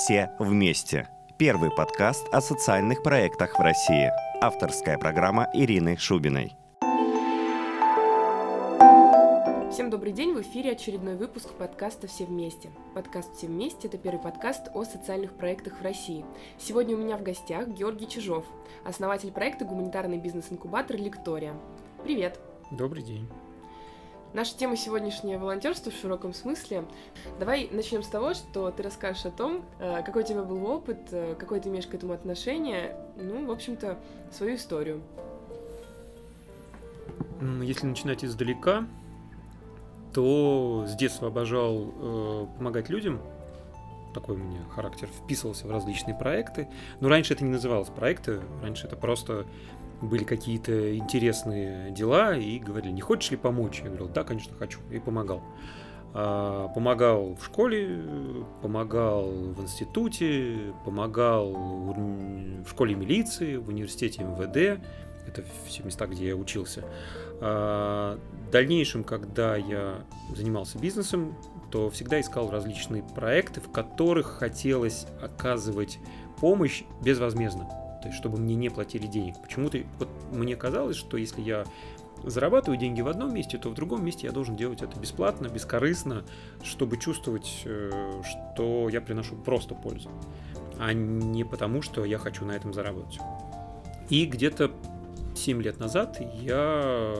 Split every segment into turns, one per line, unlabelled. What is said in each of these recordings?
«Все вместе». Первый подкаст о социальных проектах в России. Авторская программа Ирины Шубиной.
Всем добрый день, в эфире очередной выпуск подкаста «Все вместе». Подкаст «Все вместе» — это первый подкаст о социальных проектах в России. Сегодня у меня в гостях Георгий Чижов, основатель проекта «Гуманитарный бизнес-инкубатор Лектория». Привет!
Добрый день!
Наша тема сегодняшняя – волонтерство в широком смысле. Давай начнем с того, что ты расскажешь о том, э, какой у тебя был опыт, э, какое ты имеешь к этому отношение, ну, в общем-то, свою историю.
Если начинать издалека, то с детства обожал э, помогать людям. Такой у меня характер вписывался в различные проекты. Но раньше это не называлось проекты, раньше это просто были какие-то интересные дела и говорили, не хочешь ли помочь? Я говорил, да, конечно, хочу, и помогал. А, помогал в школе, помогал в институте, помогал в школе милиции, в университете МВД. Это все места, где я учился. А, в дальнейшем, когда я занимался бизнесом, то всегда искал различные проекты, в которых хотелось оказывать помощь безвозмездно то есть чтобы мне не платили денег. Почему-то вот мне казалось, что если я зарабатываю деньги в одном месте, то в другом месте я должен делать это бесплатно, бескорыстно, чтобы чувствовать, э, что я приношу просто пользу, а не потому, что я хочу на этом заработать. И где-то 7 лет назад я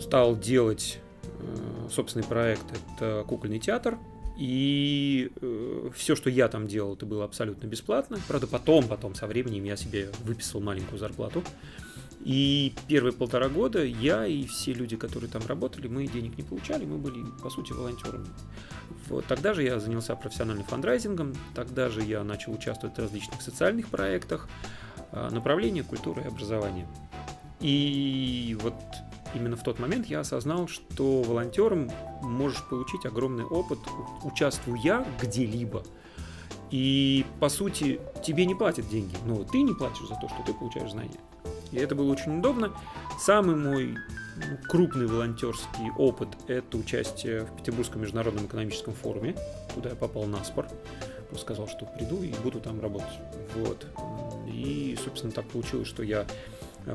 стал делать э, собственный проект, это кукольный театр – и э, все, что я там делал, это было абсолютно бесплатно. Правда, потом, потом, со временем я себе выписал маленькую зарплату. И первые полтора года я и все люди, которые там работали, мы денег не получали, мы были, по сути, волонтерами. Вот. Тогда же я занялся профессиональным фандрайзингом, тогда же я начал участвовать в различных социальных проектах, а, направления культуры и образования. И вот именно в тот момент я осознал, что волонтером можешь получить огромный опыт, участвуя где-либо. И, по сути, тебе не платят деньги, но ты не платишь за то, что ты получаешь знания. И это было очень удобно. Самый мой ну, крупный волонтерский опыт – это участие в Петербургском международном экономическом форуме, куда я попал на спор. Просто сказал, что приду и буду там работать. Вот. И, собственно, так получилось, что я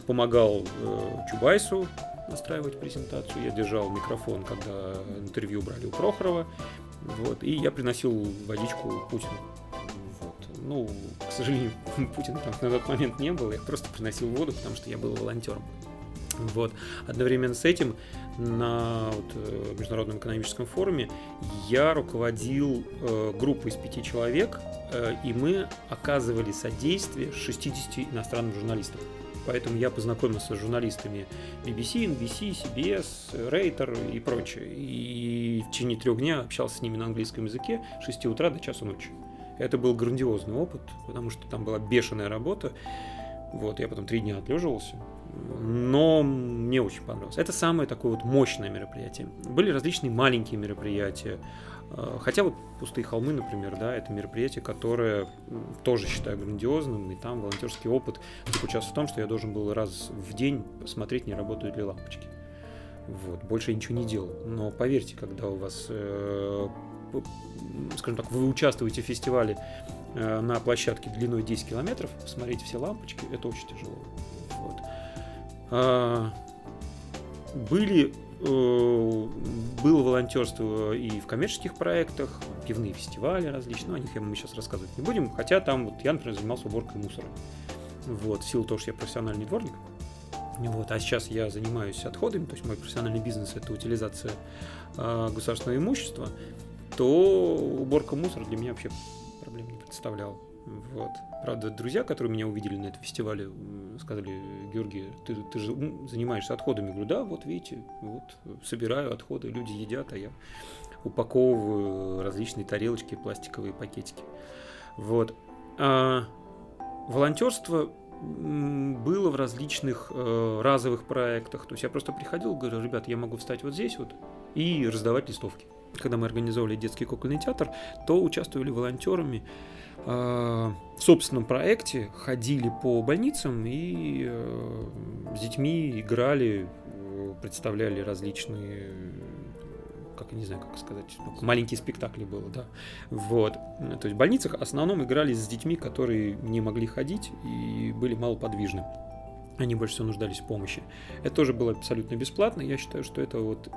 помогал э, Чубайсу настраивать презентацию, я держал микрофон, когда интервью брали у Прохорова, вот, и я приносил водичку Путину. Вот. Ну, к сожалению, Путина там на тот момент не было, я просто приносил воду, потому что я был волонтером. Вот. Одновременно с этим на вот, э, Международном экономическом форуме я руководил э, группой из пяти человек, э, и мы оказывали содействие 60 иностранным журналистам. Поэтому я познакомился с журналистами BBC, NBC, CBS, Reuters и прочее. И в течение трех дней общался с ними на английском языке с 6 утра до часу ночи. Это был грандиозный опыт, потому что там была бешеная работа. Вот, я потом три дня отлеживался, но мне очень понравилось. Это самое такое вот мощное мероприятие. Были различные маленькие мероприятия, хотя вот «Пустые холмы», например, да, это мероприятие, которое тоже считаю грандиозным, и там волонтерский опыт заключался в том, что я должен был раз в день посмотреть, не работают ли лампочки. Вот, больше я ничего не делал. Но поверьте, когда у вас, э, скажем так, вы участвуете в фестивале э, на площадке длиной 10 километров, посмотреть все лампочки, это очень тяжело. Вот. А, были Э, было волонтерство и в коммерческих проектах, пивные фестивали различные, ну, о них мы сейчас рассказывать не будем, хотя там вот я, например, занимался уборкой мусора. Вот, в силу того, что я профессиональный дворник. Вот, а сейчас я занимаюсь отходами, то есть мой профессиональный бизнес это утилизация э, государственного имущества, то уборка мусора для меня вообще проблем не представляла. Вот. Правда, друзья, которые меня увидели на этом фестивале, сказали, Георгий, ты, ты же занимаешься отходами. Я говорю, да, вот видите, вот собираю отходы, люди едят, а я упаковываю различные тарелочки, пластиковые пакетики. Вот. А волонтерство было в различных э, разовых проектах. То есть я просто приходил, говорю, ребят, я могу встать вот здесь вот и раздавать листовки. Когда мы организовали детский кукольный театр, то участвовали волонтерами в собственном проекте ходили по больницам и э, с детьми играли, представляли различные как не знаю, как сказать, маленькие спектакли было, да. Вот. То есть в больницах в основном играли с детьми, которые не могли ходить и были малоподвижны. Они больше всего нуждались в помощи. Это тоже было абсолютно бесплатно. Я считаю, что это вот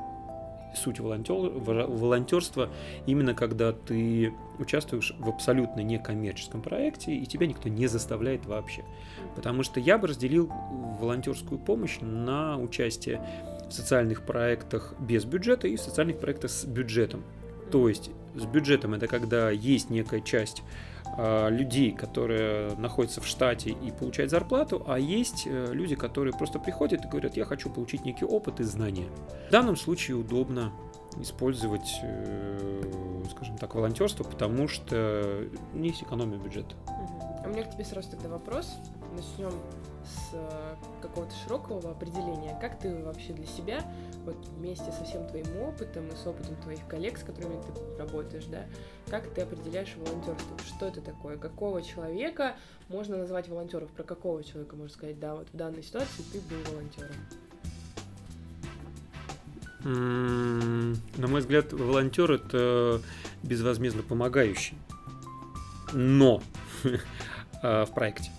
суть волонтер, волонтерства именно когда ты участвуешь в абсолютно некоммерческом проекте, и тебя никто не заставляет вообще. Потому что я бы разделил волонтерскую помощь на участие в социальных проектах без бюджета и в социальных проектах с бюджетом. То есть с бюджетом это когда есть некая часть людей, которые находятся в штате и получают зарплату, а есть э, люди, которые просто приходят и говорят, я хочу получить некий опыт и знания. В данном случае удобно использовать, э, скажем так, волонтерство, потому что есть экономия бюджета.
А у меня к тебе сразу тогда вопрос. Начнем с э, какого-то широкого определения. Как ты вообще для себя, вот вместе со всем твоим опытом и с опытом твоих коллег, с которыми ты работаешь, да, как ты определяешь волонтерство? Что это такое? Какого человека можно назвать волонтером? Про какого человека можно сказать, да, вот в данной ситуации ты был волонтером?
На мой взгляд, волонтер это безвозмездно помогающий. Но а, в проекте.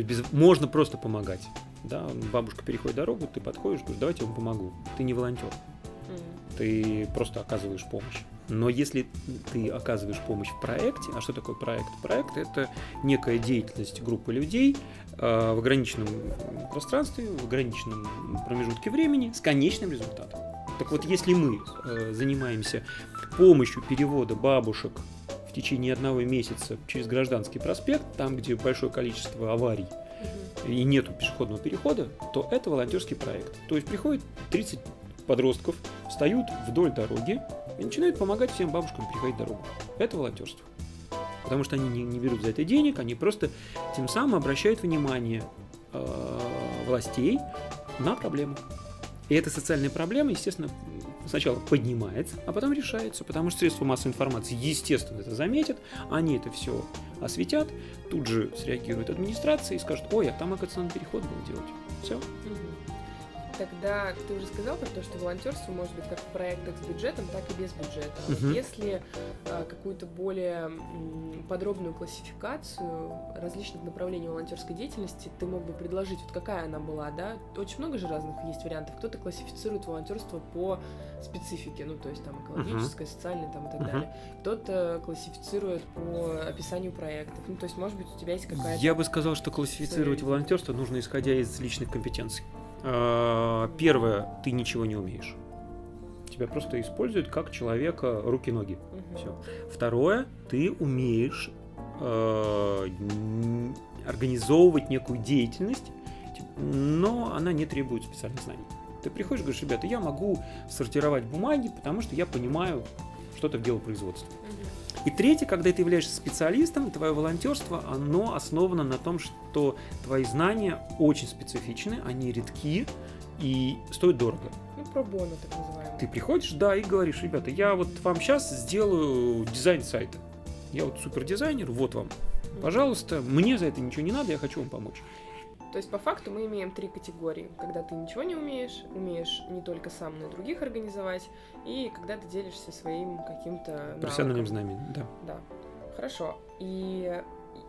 Есть без... можно просто помогать. Да, бабушка переходит дорогу, ты подходишь, говоришь, давайте я вам помогу. Ты не волонтер. Mm. Ты просто оказываешь помощь. Но если ты оказываешь помощь в проекте, а что такое проект? Проект это некая деятельность группы людей э, в ограниченном пространстве, в ограниченном промежутке времени с конечным результатом. Так вот, если мы э, занимаемся помощью перевода бабушек в течение одного месяца через Гражданский проспект, там, где большое количество аварий, и нету пешеходного перехода, то это волонтерский проект. То есть приходит 30 подростков, встают вдоль дороги и начинают помогать всем бабушкам переходить дорогу. Это волонтерство. Потому что они не, не берут за это денег, они просто тем самым обращают внимание э, властей на проблему. И эта социальная проблема, естественно, сначала поднимается, а потом решается, потому что средства массовой информации, естественно, это заметят, они это все осветят, тут же среагирует администрация и скажет, ой, а там, оказывается, надо переход был делать. Все.
Тогда ты уже сказал про то, что волонтерство может быть как в проектах с бюджетом, так и без бюджета. Вот если а, какую-то более подробную классификацию различных направлений волонтерской деятельности ты мог бы предложить, вот какая она была, да? Очень много же разных есть вариантов. Кто-то классифицирует волонтерство по специфике, ну то есть там экологическое, uh-huh. социальное там и так uh-huh. далее. Кто-то классифицирует по описанию проектов. Ну то есть, может быть, у тебя есть какая-то.
Я бы сказал, что классифицировать волонтерство нужно исходя из личных компетенций. А, первое, ты ничего не умеешь. Тебя просто используют как человека руки-ноги. Угу. Все. Второе, ты умеешь э, организовывать некую деятельность, но она не требует специальных знаний. Ты приходишь и говоришь, ребята, я могу сортировать бумаги, потому что я понимаю что-то в делопроизводстве. Угу. И третье, когда ты являешься специалистом, твое волонтерство, оно основано на том, что твои знания очень специфичны, они редки и стоят дорого.
Ну, пробоно так называемый.
Ты приходишь, да, и говоришь, ребята, я вот вам сейчас сделаю дизайн сайта. Я вот супер дизайнер, вот вам. Пожалуйста, мне за это ничего не надо, я хочу вам помочь.
То есть по факту мы имеем три категории. Когда ты ничего не умеешь, умеешь не только сам, но и других организовать, и когда ты делишься своим каким-то
профессиональным знанием, да.
Да. Хорошо. И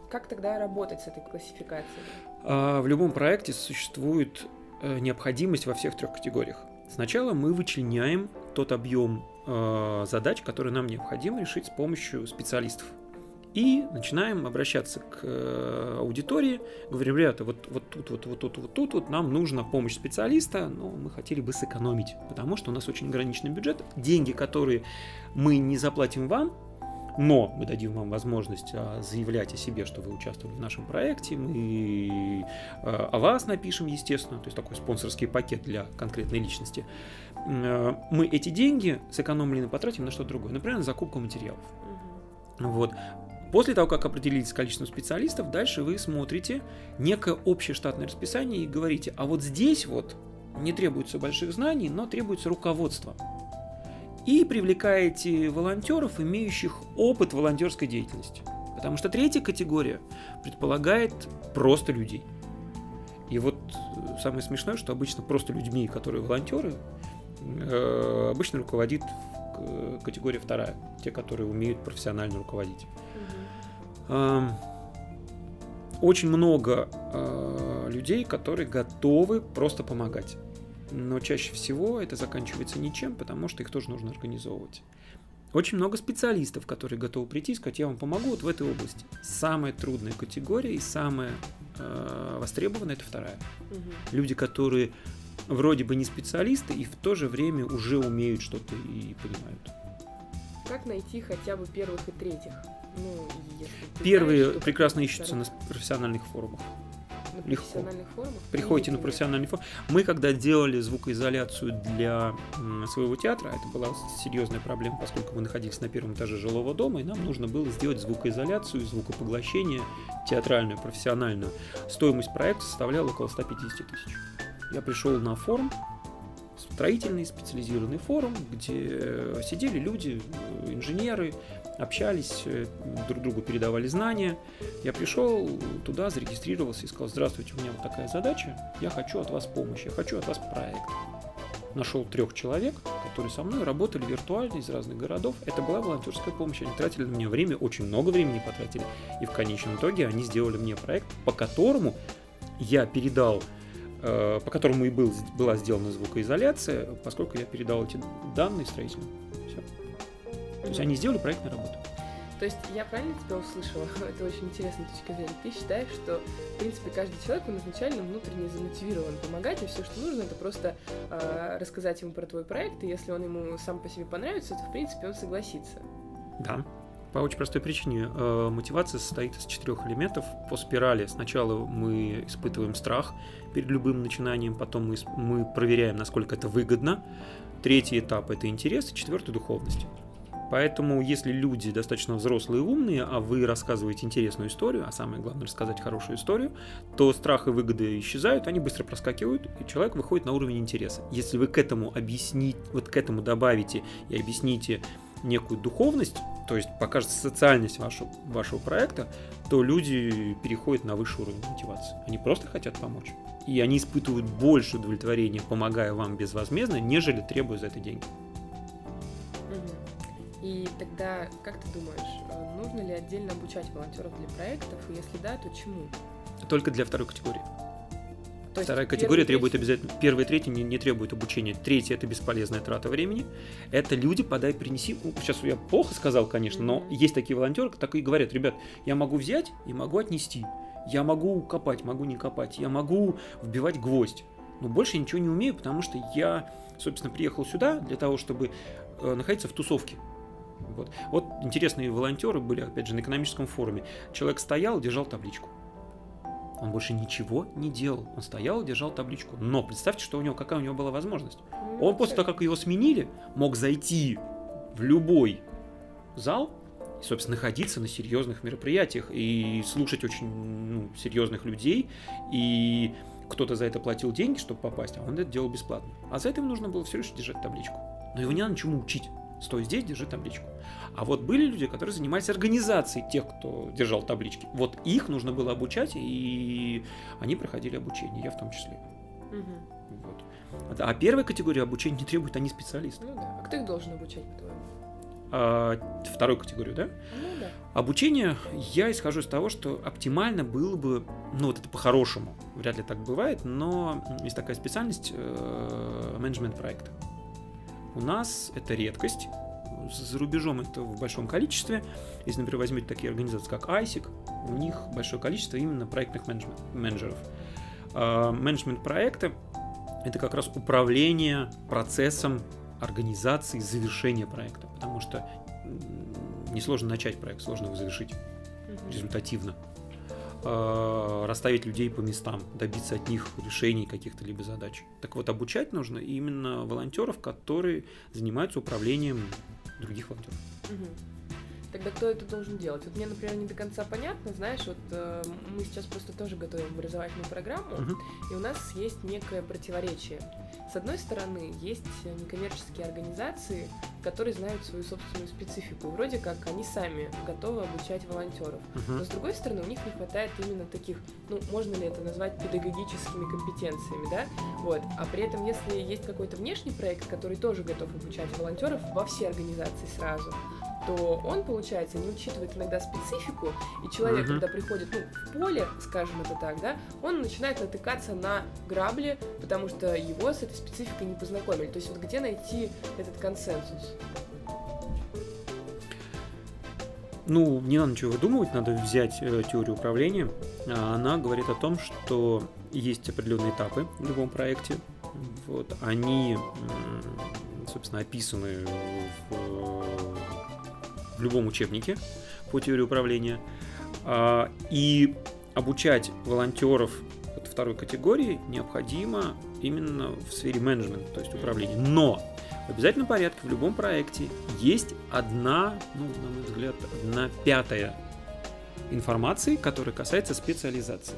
как тогда работать с этой классификацией?
А, в любом проекте существует э, необходимость во всех трех категориях. Сначала мы вычленяем тот объем э, задач, которые нам необходимо решить с помощью специалистов. И начинаем обращаться к э, аудитории, говорим, ребята, вот, вот тут, вот, вот тут, вот тут, вот нам нужна помощь специалиста, но мы хотели бы сэкономить, потому что у нас очень ограниченный бюджет. Деньги, которые мы не заплатим вам, но мы дадим вам возможность а, заявлять о себе, что вы участвовали в нашем проекте, мы а, о вас напишем, естественно, то есть такой спонсорский пакет для конкретной личности. А, мы эти деньги сэкономлены потратим на что-то другое, например, на закупку материалов. Вот. После того, как определились с количеством специалистов, дальше вы смотрите некое общее штатное расписание и говорите, а вот здесь вот не требуется больших знаний, но требуется руководство. И привлекаете волонтеров, имеющих опыт волонтерской деятельности. Потому что третья категория предполагает просто людей. И вот самое смешное, что обычно просто людьми, которые волонтеры, э, обычно руководит категория вторая, те, которые умеют профессионально руководить. Очень много э, людей, которые готовы просто помогать. Но чаще всего это заканчивается ничем, потому что их тоже нужно организовывать. Очень много специалистов, которые готовы прийти и сказать, я вам помогу вот в этой области. Самая трудная категория и самая э, востребованная это вторая. Угу. Люди, которые вроде бы не специалисты и в то же время уже умеют что-то и понимают.
Как найти хотя бы первых и третьих? Ну,
Первые знаешь, прекрасно ищутся на профессиональных форумах
на Легко. форумах?
Приходите на профессиональный форум. Мы когда делали звукоизоляцию для своего театра, это была серьезная проблема, поскольку мы находились на первом этаже жилого дома, и нам нужно было сделать звукоизоляцию, звукопоглощение театральную, профессиональную. Стоимость проекта составляла около 150 тысяч. Я пришел на форум, строительный специализированный форум, где сидели люди, инженеры, общались, э, друг другу передавали знания. Я пришел туда, зарегистрировался и сказал, здравствуйте, у меня вот такая задача, я хочу от вас помощи, я хочу от вас проект. Нашел трех человек, которые со мной работали виртуально из разных городов. Это была волонтерская помощь. Они тратили на меня время, очень много времени потратили. И в конечном итоге они сделали мне проект, по которому я передал э, по которому и был, была сделана звукоизоляция, поскольку я передал эти данные строителям. То есть они сделали проектную работу.
То есть я правильно тебя услышала? Это очень интересная точка зрения. Ты считаешь, что, в принципе, каждый человек, он изначально внутренне замотивирован помогать, и все, что нужно, это просто э, рассказать ему про твой проект, и если он ему сам по себе понравится, то, в принципе, он согласится.
Да. По очень простой причине. Э, мотивация состоит из четырех элементов. По спирали сначала мы испытываем страх перед любым начинанием, потом мы, мы проверяем, насколько это выгодно. Третий этап – это интерес, и четвертый – духовность. Поэтому, если люди достаточно взрослые и умные, а вы рассказываете интересную историю, а самое главное рассказать хорошую историю, то страх и выгоды исчезают, они быстро проскакивают, и человек выходит на уровень интереса. Если вы к этому объясните, вот к этому добавите и объясните некую духовность, то есть покажете социальность вашего, вашего проекта, то люди переходят на высший уровень мотивации. Они просто хотят помочь. И они испытывают больше удовлетворения, помогая вам безвозмездно, нежели требуя за это деньги.
И тогда, как ты думаешь, э, нужно ли отдельно обучать волонтеров для проектов? И если да, то чему?
Только для второй категории. То Вторая категория требует третий... обязательно. Первая и третья не, не требует обучения. Третья это бесполезная трата времени. Это люди подай, принеси. Сейчас я плохо сказал, конечно, но есть такие волонтеры, так и говорят, ребят, я могу взять и могу отнести. Я могу копать, могу не копать. Я могу вбивать гвоздь. Но больше я ничего не умею, потому что я, собственно, приехал сюда для того, чтобы э, находиться в тусовке. Вот. вот интересные волонтеры были, опять же, на экономическом форуме. Человек стоял, держал табличку. Он больше ничего не делал. Он стоял держал табличку. Но представьте, что у него, какая у него была возможность. Ну, Он после того, как его сменили, мог зайти в любой зал и, собственно, находиться на серьезных мероприятиях и слушать очень ну, серьезных людей. И кто-то за это платил деньги, чтобы попасть, а он это делал бесплатно. А за это ему нужно было все лишь держать табличку. Но его не надо ничему учить. Стой здесь, держи табличку. А вот были люди, которые занимались организацией тех, кто держал таблички. Вот их нужно было обучать, и они проходили обучение, я в том числе. Угу. Вот. А первая категория обучения не требует, они специалисты.
Ну да. А кто их должен обучать, по-твоему?
А, вторую категорию, да?
Ну да.
Обучение, я исхожу из того, что оптимально было бы, ну вот это по-хорошему, вряд ли так бывает, но есть такая специальность э, менеджмент проекта. У нас это редкость, за рубежом это в большом количестве. Если, например, возьмете такие организации, как ISIC, у них большое количество именно проектных менеджеров. А, менеджмент проекта – это как раз управление процессом организации завершения проекта, потому что несложно начать проект, сложно его завершить результативно. Э, расставить людей по местам, добиться от них решений каких-то либо задач. Так вот, обучать нужно именно волонтеров, которые занимаются управлением других волонтеров.
Угу. Тогда кто это должен делать? Вот мне, например, не до конца понятно, знаешь, вот э, мы сейчас просто тоже готовим образовательную программу, угу. и у нас есть некое противоречие. С одной стороны, есть некоммерческие организации, которые знают свою собственную специфику. И вроде как они сами готовы обучать волонтеров.
Мгм.
Но с другой стороны, у них не хватает именно таких, ну, можно ли это назвать педагогическими компетенциями, да? Вот. А при этом, если есть какой-то внешний проект, который тоже готов обучать волонтеров во все организации сразу, то он, получается, не учитывает иногда специфику, и человек,
Мгм.
когда приходит ну, в поле, скажем это так, да, он начинает натыкаться на грабли, потому что его с этой спецификой не познакомили. То есть вот где найти этот консенсус?
Ну, не надо ничего выдумывать, надо взять э, теорию управления. А Она говорит о том, что есть определенные этапы в любом проекте. Вот, они, собственно, описаны в, э, в любом учебнике по теории управления. А, И обучать волонтеров вот второй категории необходимо именно в сфере менеджмента, то есть управления. Но в обязательном порядке в любом проекте есть одна, ну, на мой взгляд, одна пятая информации, которая касается специализации.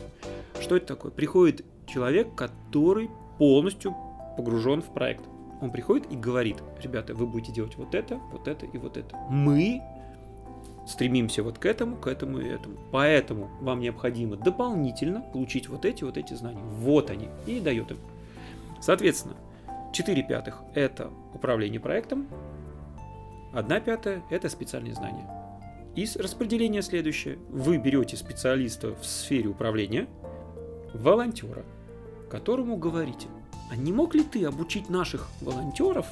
Что это такое? Приходит человек, который полностью погружен в проект. Он приходит и говорит, ребята, вы будете делать вот это, вот это и вот это. Мы стремимся вот к этому, к этому и этому. Поэтому вам необходимо дополнительно получить вот эти, вот эти знания. Вот они. И дает им. Соответственно, 4 пятых – это управление проектом, 1 пятая – это специальные знания. И распределение следующее. Вы берете специалиста в сфере управления, волонтера, которому говорите, а не мог ли ты обучить наших волонтеров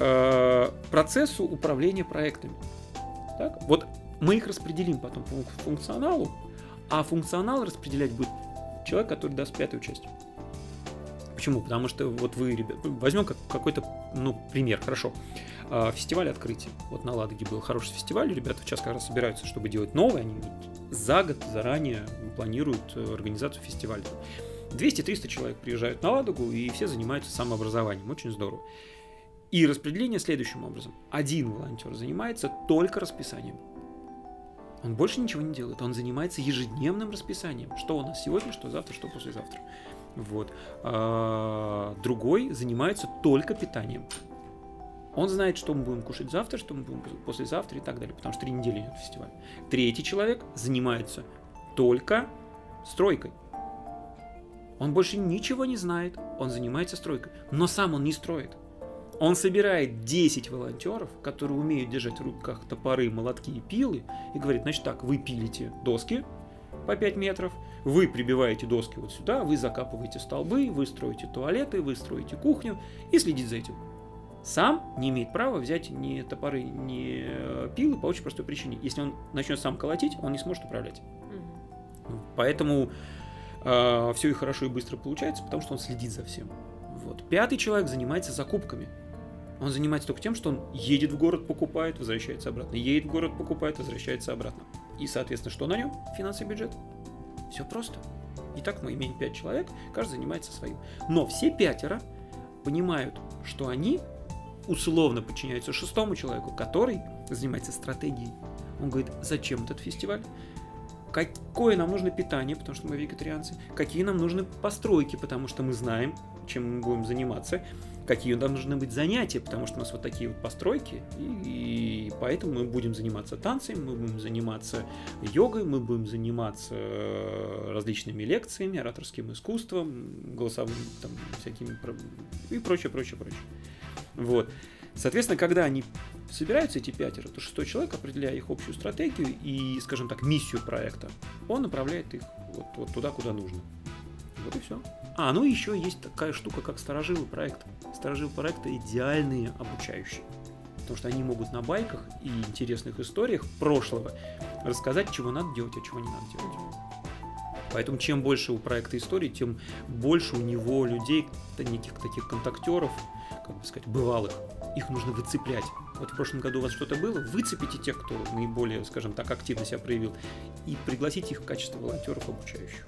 э, процессу управления проектами? Так? Вот мы их распределим потом по функционалу, а функционал распределять будет человек, который даст пятую часть. Почему? Потому что вот вы, ребят, возьмем как, какой-то, ну, пример, хорошо. А, Фестиваль открытия. Вот на Ладоге был хороший фестиваль, ребята сейчас как раз собираются, чтобы делать новый, они за год заранее планируют э, организацию фестиваля. 200-300 человек приезжают на Ладогу, и все занимаются самообразованием, очень здорово. И распределение следующим образом. Один волонтер занимается только расписанием. Он больше ничего не делает, он занимается ежедневным расписанием. Что у нас сегодня, что завтра, что послезавтра. Вот. А, другой занимается только питанием. Он знает, что мы будем кушать завтра, что мы будем послезавтра и так далее, потому что три недели идет фестиваль. Третий человек занимается только стройкой. Он больше ничего не знает, он занимается стройкой. Но сам он не строит. Он собирает 10 волонтеров, которые умеют держать в руках топоры, молотки и пилы, и говорит, значит так, вы пилите доски по 5 метров, вы прибиваете доски вот сюда, вы закапываете столбы, вы строите туалеты, вы строите кухню и следите за этим. Сам не имеет права взять ни топоры, ни э, пилы по очень простой причине. Если он начнет сам колотить, он не сможет управлять.
Мгм.
Поэтому все и хорошо и быстро получается, потому что он следит за всем. Вот. Пятый человек занимается закупками. Он занимается только тем, что он едет в город, покупает, возвращается обратно. Едет в город, покупает, возвращается обратно. И, соответственно, что на нем? Финансовый бюджет. Все просто. Итак, мы имеем пять человек, каждый занимается своим. Но все пятеро понимают, что они условно подчиняются шестому человеку, который занимается стратегией. Он говорит, зачем этот фестиваль? какое нам нужно питание, потому что мы вегетарианцы, какие нам нужны постройки, потому что мы знаем, чем мы будем заниматься, какие нам нужны быть занятия, потому что у нас вот такие вот постройки, и, и поэтому мы будем заниматься танцами, мы будем заниматься йогой, мы будем заниматься э, различными лекциями, ораторским искусством, голосовым, там, всякими, и прочее, прочее, прочее. Вот. Соответственно, когда они собираются, эти пятеро, то шестой человек, определяя их общую стратегию и, скажем так, миссию проекта, он направляет их вот, вот туда, куда нужно. Вот и все. А, ну еще есть такая штука, как сторожилы проекта. Сторожилы проекта идеальные обучающие. Потому что они могут на байках и интересных историях прошлого рассказать, чего надо делать, а чего не надо делать. Поэтому чем больше у проекта истории, тем больше у него людей, неких таких контактеров, как бы сказать, бывалых. Их нужно выцеплять. Вот в прошлом году у вас что-то было, выцепите тех, кто наиболее, скажем так, активно себя проявил, и пригласите их в качестве волонтеров обучающих.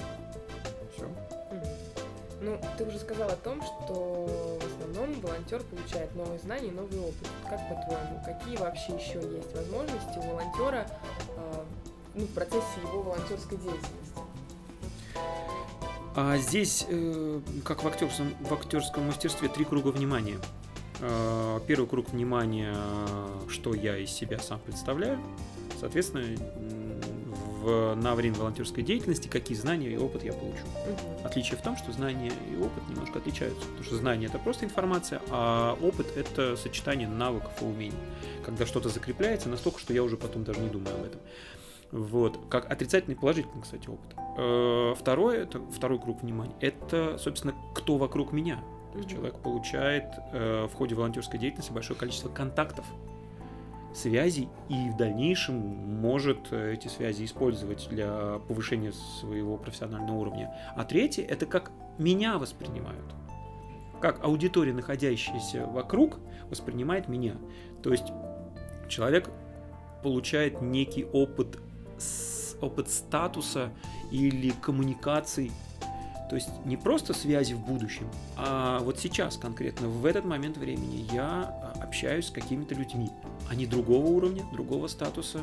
Ну, ты уже сказал о том, что в основном волонтер получает новые знания и новый опыт. Как по-твоему, какие вообще еще есть возможности у волонтера а, ну, в процессе его волонтерской деятельности?
А здесь, э, как в актерском, в актерском мастерстве, три круга внимания. Э, первый круг внимания, что я из себя сам представляю. Соответственно, в, на время волонтерской деятельности какие знания и опыт я получу. Угу. Отличие в том, что знания и опыт немножко отличаются. Потому что знания это просто информация, а опыт это сочетание навыков и умений. Когда что-то закрепляется настолько, что я уже потом даже не думаю об этом. Вот. Как отрицательный и положительный, кстати, опыт. Э, второе, это второй круг внимания, это, собственно, кто вокруг меня. То есть человек получает э, в ходе волонтерской деятельности большое количество контактов, связей и в дальнейшем может э, эти связи использовать для повышения своего профессионального уровня. А третье это как меня воспринимают. Как аудитория, находящаяся вокруг, воспринимает меня. То есть человек получает некий опыт, опыт статуса или коммуникаций то есть не просто связи в будущем, а вот сейчас конкретно, в этот момент времени я общаюсь с какими-то людьми. Они другого уровня, другого статуса,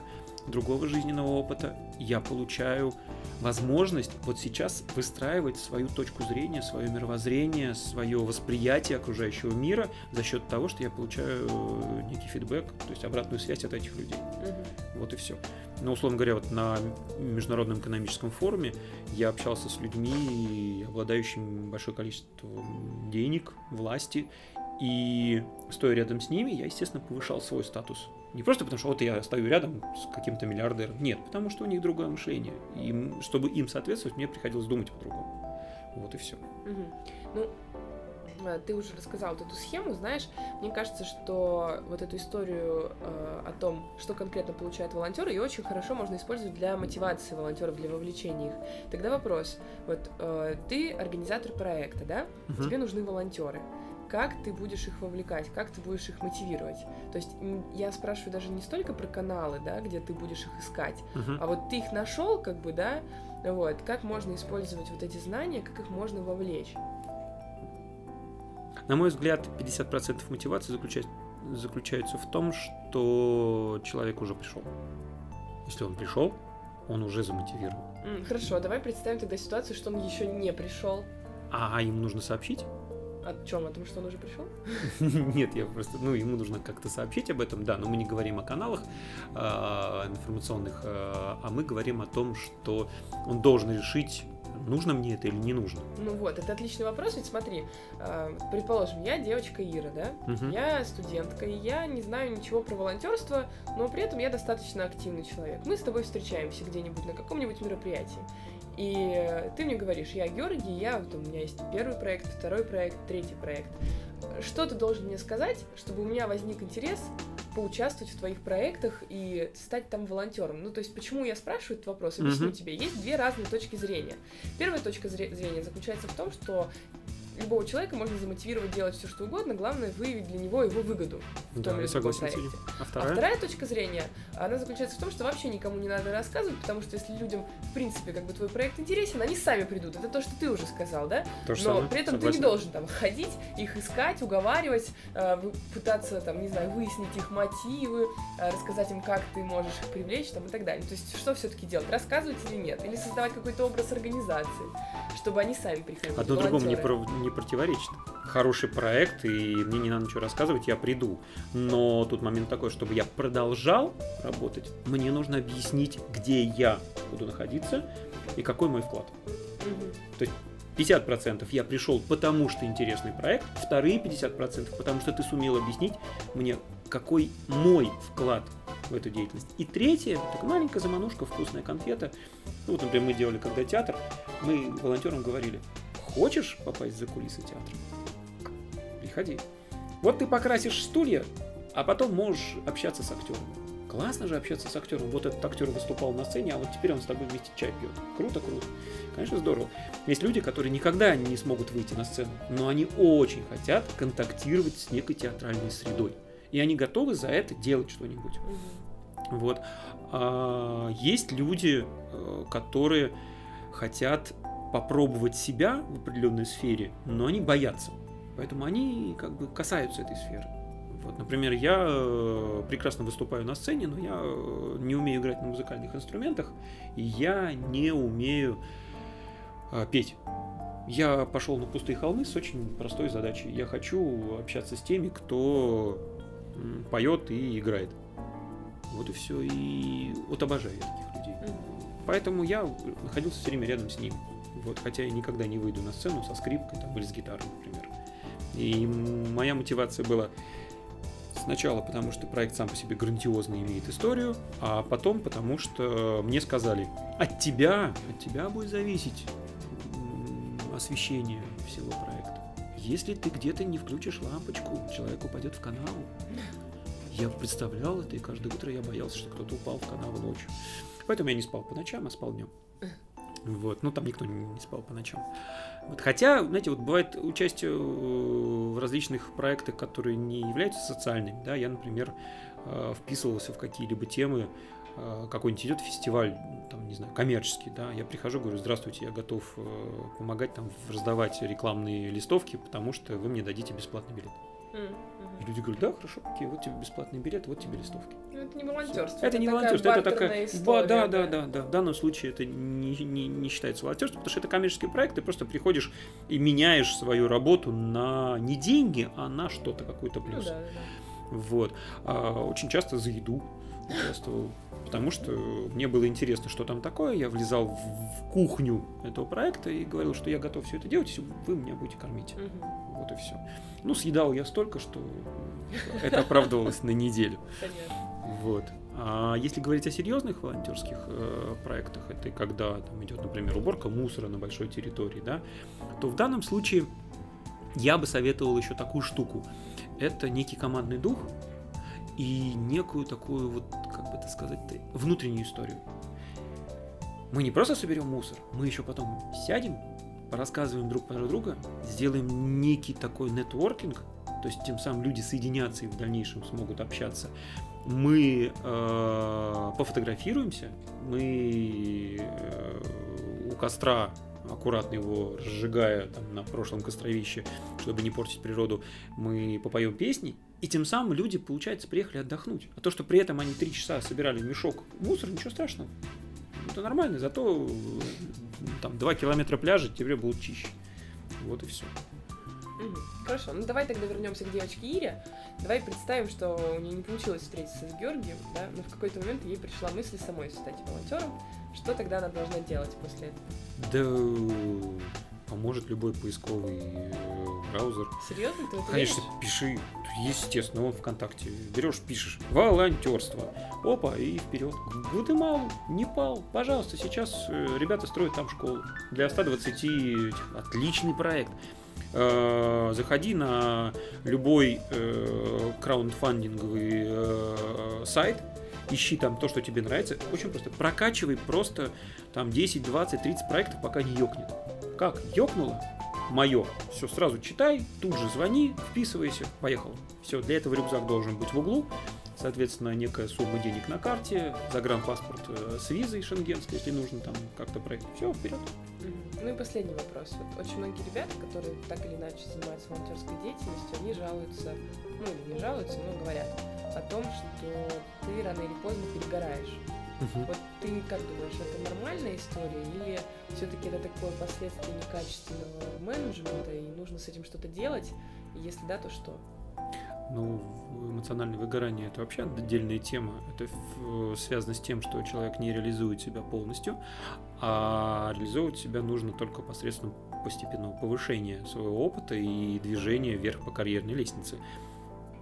другого жизненного опыта. Я получаю возможность вот сейчас выстраивать свою точку зрения, свое мировоззрение, свое восприятие окружающего мира за счет того, что я получаю э, некий фидбэк, то есть обратную связь от этих людей. Угу. Вот и все. Но, условно говоря, вот на Международном экономическом форуме я общался с людьми, обладающими большое количеством денег, власти, и стоя рядом с ними, я, естественно, повышал свой статус. Не просто потому, что вот я стою рядом с каким-то миллиардером. Нет, потому что у них другое мышление. И чтобы им соответствовать, мне приходилось думать по-другому. Вот и все.
Угу. Ну, Э, ты уже рассказал вот эту схему, знаешь, мне кажется, что вот эту историю э, о том, что конкретно получают волонтеры, ее очень хорошо можно использовать для мотивации волонтеров, для вовлечения их. Тогда вопрос, вот э, ты организатор проекта, да, угу. тебе нужны волонтеры как ты будешь их вовлекать, как ты будешь их мотивировать. То есть я спрашиваю даже не столько про каналы, да, где ты будешь их искать, uh-huh. а вот ты их нашел, как бы, да, вот, как можно использовать вот эти знания, как их можно вовлечь.
На мой взгляд, 50% мотивации заключается, заключается в том, что человек уже пришел. Если он пришел, он уже замотивирован.
Хорошо, давай представим тогда ситуацию, что он еще не пришел.
А ему нужно сообщить?
О чем? О том, что он уже пришел?
Нет, я просто, ну, ему нужно как-то сообщить об этом, да, но мы не говорим о каналах э, информационных, э, а мы говорим о том, что он должен решить нужно мне это или не нужно?
Ну вот, это отличный вопрос, ведь смотри, э, предположим, я девочка Ира, да, угу. я студентка, и я не знаю ничего про волонтерство, но при этом я достаточно активный человек. Мы с тобой встречаемся где-нибудь на каком-нибудь мероприятии, и ты мне говоришь, я Георгий, я, вот у меня есть первый проект, второй проект, третий проект. Что ты должен мне сказать, чтобы у меня возник интерес поучаствовать в твоих проектах и стать там волонтером. Ну, то есть, почему я спрашиваю этот вопрос, объясню mm-hmm. тебе. Есть две разные точки зрения. Первая точка зрения заключается в том, что любого человека можно замотивировать делать все, что угодно, главное выявить для него его выгоду в том да, или другом проекте. А вторая? а вторая точка зрения, она заключается в том, что вообще никому не надо рассказывать, потому что если людям, в принципе, как бы твой проект интересен, они сами придут. Это то, что ты уже сказал, да?
То
же
Но самое.
при этом
Согласен.
ты не должен там ходить, их искать, уговаривать, э, пытаться там, не знаю, выяснить их мотивы, э, рассказать им, как ты можешь их привлечь там и так далее. То есть что все-таки делать? Рассказывать или нет? Или создавать какой-то образ организации, чтобы они сами приходили.
Одно другому не, про- не противоречит. Хороший проект, и мне не надо ничего рассказывать, я приду. Но тут момент такой, чтобы я продолжал работать, мне нужно объяснить, где я буду находиться и какой мой вклад. То есть 50% я пришел, потому что интересный проект, вторые 50% потому что ты сумел объяснить мне, какой мой вклад в эту деятельность. И третье, такая маленькая заманушка, вкусная конфета. Ну, вот, например, мы делали когда театр, мы волонтерам говорили, Хочешь попасть за кулисы театра? Приходи. Вот ты покрасишь стулья, а потом можешь общаться с актером. Классно же общаться с актером. Вот этот актер выступал на сцене, а вот теперь он с тобой вместе чай пьет. Круто, круто. Конечно, здорово. Есть люди, которые никогда не смогут выйти на сцену, но они очень хотят контактировать с некой театральной средой. И они готовы за это делать что-нибудь. Вот. А, есть люди, э, которые хотят попробовать себя в определенной сфере, но они боятся. Поэтому они как бы касаются этой сферы. Вот, например, я э, прекрасно выступаю на сцене, но я э, не умею играть на музыкальных инструментах, и я не умею э, петь. Я пошел на пустые холмы с очень простой задачей. Я хочу общаться с теми, кто поет и играет. Вот и все. И вот обожаю я таких людей. Поэтому я находился все время рядом с ним. Вот, хотя я никогда не выйду на сцену со скрипкой там, или с гитарой, например. И моя мотивация была сначала потому, что проект сам по себе грандиозно имеет историю, а потом потому, что мне сказали, от тебя, от тебя будет зависеть освещение всего проекта. Если ты где-то не включишь лампочку, человек упадет в канал. Я представлял это, и каждое утро я боялся, что кто-то упал в канал ночью. Поэтому я не спал по ночам, а спал днем. Вот, ну там никто не спал по ночам. Вот, хотя, знаете, вот бывает участие в различных проектах, которые не являются социальными, да, я, например, э, вписывался в какие-либо темы, э, какой-нибудь идет фестиваль, там, не знаю, коммерческий, да, я прихожу, говорю, здравствуйте, я готов э, помогать там раздавать рекламные листовки, потому что вы мне дадите бесплатный билет. И люди говорят, да, хорошо, окей, вот тебе бесплатный билет, вот тебе листовки.
Ну, это не волонтерство.
Это, это не волонтерство, это такая... История, да, да, да, да, В данном случае это не, не, не считается волонтерством, потому что это коммерческий проект, ты просто приходишь и меняешь свою работу на не деньги, а на что-то, какой-то плюс. Ну, да, да. Вот. А, очень часто за еду участвовал потому что мне было интересно, что там такое. Я влезал в кухню этого проекта и говорил, что я готов все это делать, если вы меня будете кормить. Угу. Вот и все. Ну, съедал я столько, что это оправдывалось на неделю. Вот. А если говорить о серьезных волонтерских э, проектах, это когда там идет, например, уборка мусора на большой территории, да, то в данном случае я бы советовал еще такую штуку. Это некий командный дух и некую такую вот, как бы это сказать, внутреннюю историю. Мы не просто соберем мусор, мы еще потом сядем порассказываем друг про друга, сделаем некий такой нетворкинг, то есть тем самым люди соединятся и в дальнейшем смогут общаться. Мы э, пофотографируемся, мы э, у костра аккуратно его разжигая там, на прошлом костровище, чтобы не портить природу, мы попоем песни, и тем самым люди, получается, приехали отдохнуть. А то, что при этом они три часа собирали мешок мусора, ничего страшного. Это нормально, зато там 2 километра пляжа тебе будут чище. Вот и все.
Хорошо, ну давай тогда вернемся к девочке Ире. Давай представим, что у нее не получилось встретиться с Георгием, да, но в какой-то момент ей пришла мысль самой стать волонтером. Что тогда она должна делать после этого?
Да поможет любой поисковый э, браузер.
Серьезно? Ты
Конечно, веришь? пиши. Естественно, он ВКонтакте. Берешь, пишешь волонтерство. Опа, и вперед. Гватемалу, Непал. Пожалуйста, сейчас э, ребята строят там школу. Для 120 этих. Отличный проект. Э, заходи на любой краундфандинговый сайт, ищи там то, что тебе нравится. Очень просто. Прокачивай просто там 10, 20, 30 проектов, пока не ёкнет. Как ёкнуло, мое, все сразу читай, тут же звони, вписывайся, поехал. Все, для этого рюкзак должен быть в углу, соответственно, некая сумма денег на карте, загранпаспорт э, с визой шенгенской, если нужно там как-то проект. Все, вперед.
Ну и последний вопрос. Вот очень многие ребята, которые так или иначе занимаются волонтерской деятельностью, они жалуются, ну или не жалуются, но говорят о том, что ты рано или поздно перегораешь. Угу. Вот ты как думаешь, это нормальная история или все-таки это такое последствие некачественного менеджмента и нужно с этим что-то делать? И если да, то что?
Ну, эмоциональное выгорание это вообще отдельная тема. Это связано с тем, что человек не реализует себя полностью, а реализовывать себя нужно только посредством постепенного повышения своего опыта и движения вверх по карьерной лестнице.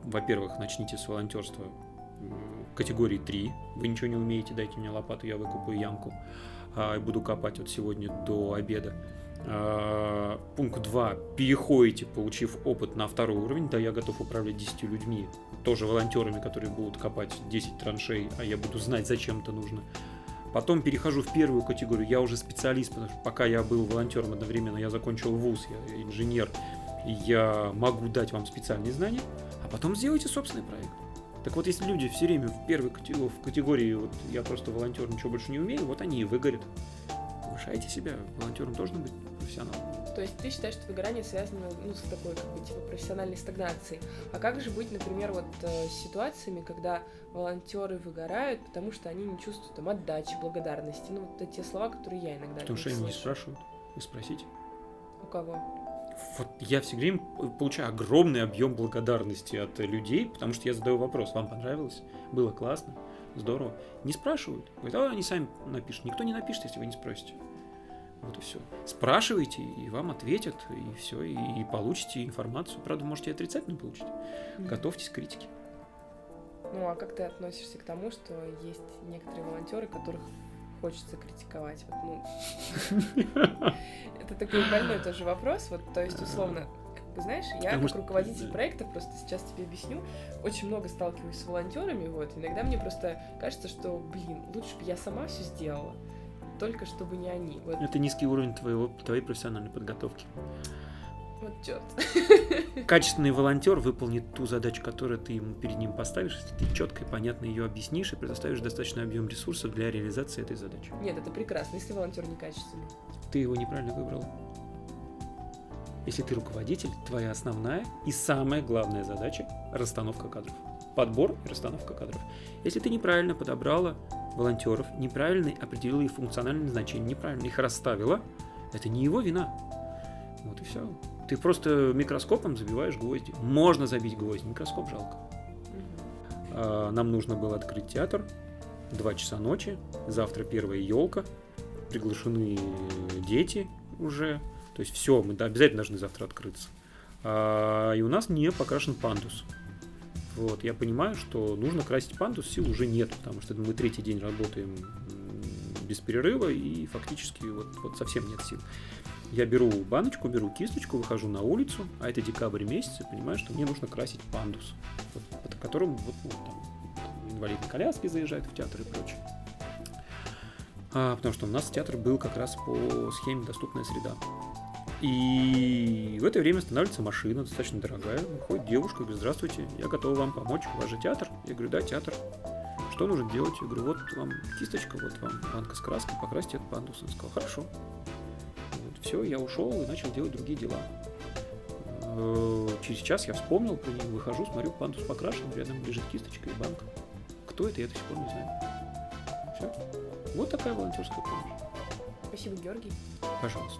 Во-первых, начните с волонтерства категории 3. Вы ничего не умеете, дайте мне лопату, я выкупаю ямку а, и буду копать от сегодня до обеда. А, пункт 2. Переходите, получив опыт на второй уровень. Да, я готов управлять 10 людьми, тоже волонтерами, которые будут копать 10 траншей, а я буду знать, зачем это нужно. Потом перехожу в первую категорию. Я уже специалист, потому что пока я был волонтером одновременно, я закончил вуз, я инженер, я могу дать вам специальные знания, а потом сделайте собственный проект. Так вот, если люди все время в первой категории, в категории вот я просто волонтер, ничего больше не умею, вот они и выгорят. Повышайте себя, волонтером должен быть профессионал.
То есть ты считаешь, что выгорание связано ну, с такой как бы типа профессиональной стагнацией. А как же быть, например, вот э, с ситуациями, когда волонтеры выгорают, потому что они не чувствуют там отдачи, благодарности, ну вот те слова, которые я иногда.
Потому что они не спрашивают, вы спросите.
У кого?
Вот я все время получаю огромный объем благодарности от людей, потому что я задаю вопрос, вам понравилось? Было классно? Здорово. Не спрашивают. Говорят, а они сами напишут. Никто не напишет, если вы не спросите. Вот и все. Спрашивайте, и вам ответят, и все, и, и получите информацию. Правда, можете отрицательно получить. Готовьтесь к критике.
Ну, а как ты относишься к тому, что есть некоторые волонтеры, которых хочется критиковать? Вот, ну, это такой больной тоже вопрос. Вот, то есть, условно, как бы, знаешь, я
Потому
как
что-
руководитель проекта, просто сейчас тебе объясню, очень много сталкиваюсь с волонтерами, вот, иногда мне просто кажется, что, блин, лучше бы я сама все сделала, только чтобы не они. Вот,
Это низкий уровень твоего, твоей профессиональной подготовки.
Вот чёрт.
Качественный волонтер выполнит ту задачу, которую ты ему перед ним поставишь, если ты четко и понятно ее объяснишь и предоставишь достаточный объем ресурсов для реализации этой задачи.
Нет, это прекрасно, если волонтер некачественный.
Ты его неправильно выбрал. Если ты руководитель, твоя основная и самая главная задача – расстановка кадров. Подбор и расстановка кадров. Если ты неправильно подобрала волонтеров, неправильно определила их функциональное назначение, неправильно их расставила, это не его вина. Вот и все. Ты просто микроскопом забиваешь гвозди. Можно забить гвозди, микроскоп жалко. А, Нам нужно было открыть театр. Два часа ночи. Завтра первая елка. Приглашены дети уже. То есть все, мы обязательно должны завтра открыться. А, И у нас не покрашен пандус. Вот, я понимаю, что нужно красить пандус, сил уже нет, потому что мы третий день работаем без перерыва, и фактически вот, вот совсем нет сил. Я беру баночку, беру кисточку, выхожу на улицу, а это декабрь месяц, и понимаю, что мне нужно красить пандус, вот, под которым вот, ну, там, инвалидные коляски заезжают в театр и прочее. А, потому что у нас театр был как раз по схеме «Доступная среда». И в это время останавливается машина, достаточно дорогая. Выходит девушка, говорит, здравствуйте, я готова вам помочь, у вас же театр. Я говорю, да, театр. Что нужно делать? Я говорю, вот вам кисточка, вот вам банка с краской, покрасьте этот пандус. Он сказал, хорошо. Вот, все, я ушел и начал делать другие дела. Э, Через час я вспомнил про нее, выхожу, смотрю, пандус покрашен, рядом лежит кисточка и банка. Кто это, я до сих пор не знаю. Все. Вот такая волонтерская помощь.
Спасибо, Георгий.
Пожалуйста.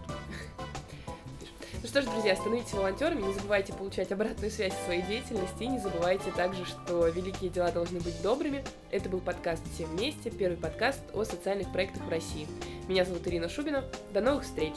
Ну что ж, друзья, становитесь волонтерами, не забывайте получать обратную связь о своей деятельности, и не забывайте также, что великие дела должны быть добрыми. Это был подкаст «Все вместе», первый подкаст о социальных проектах в России. Меня зовут Ирина Шубина. До новых встреч!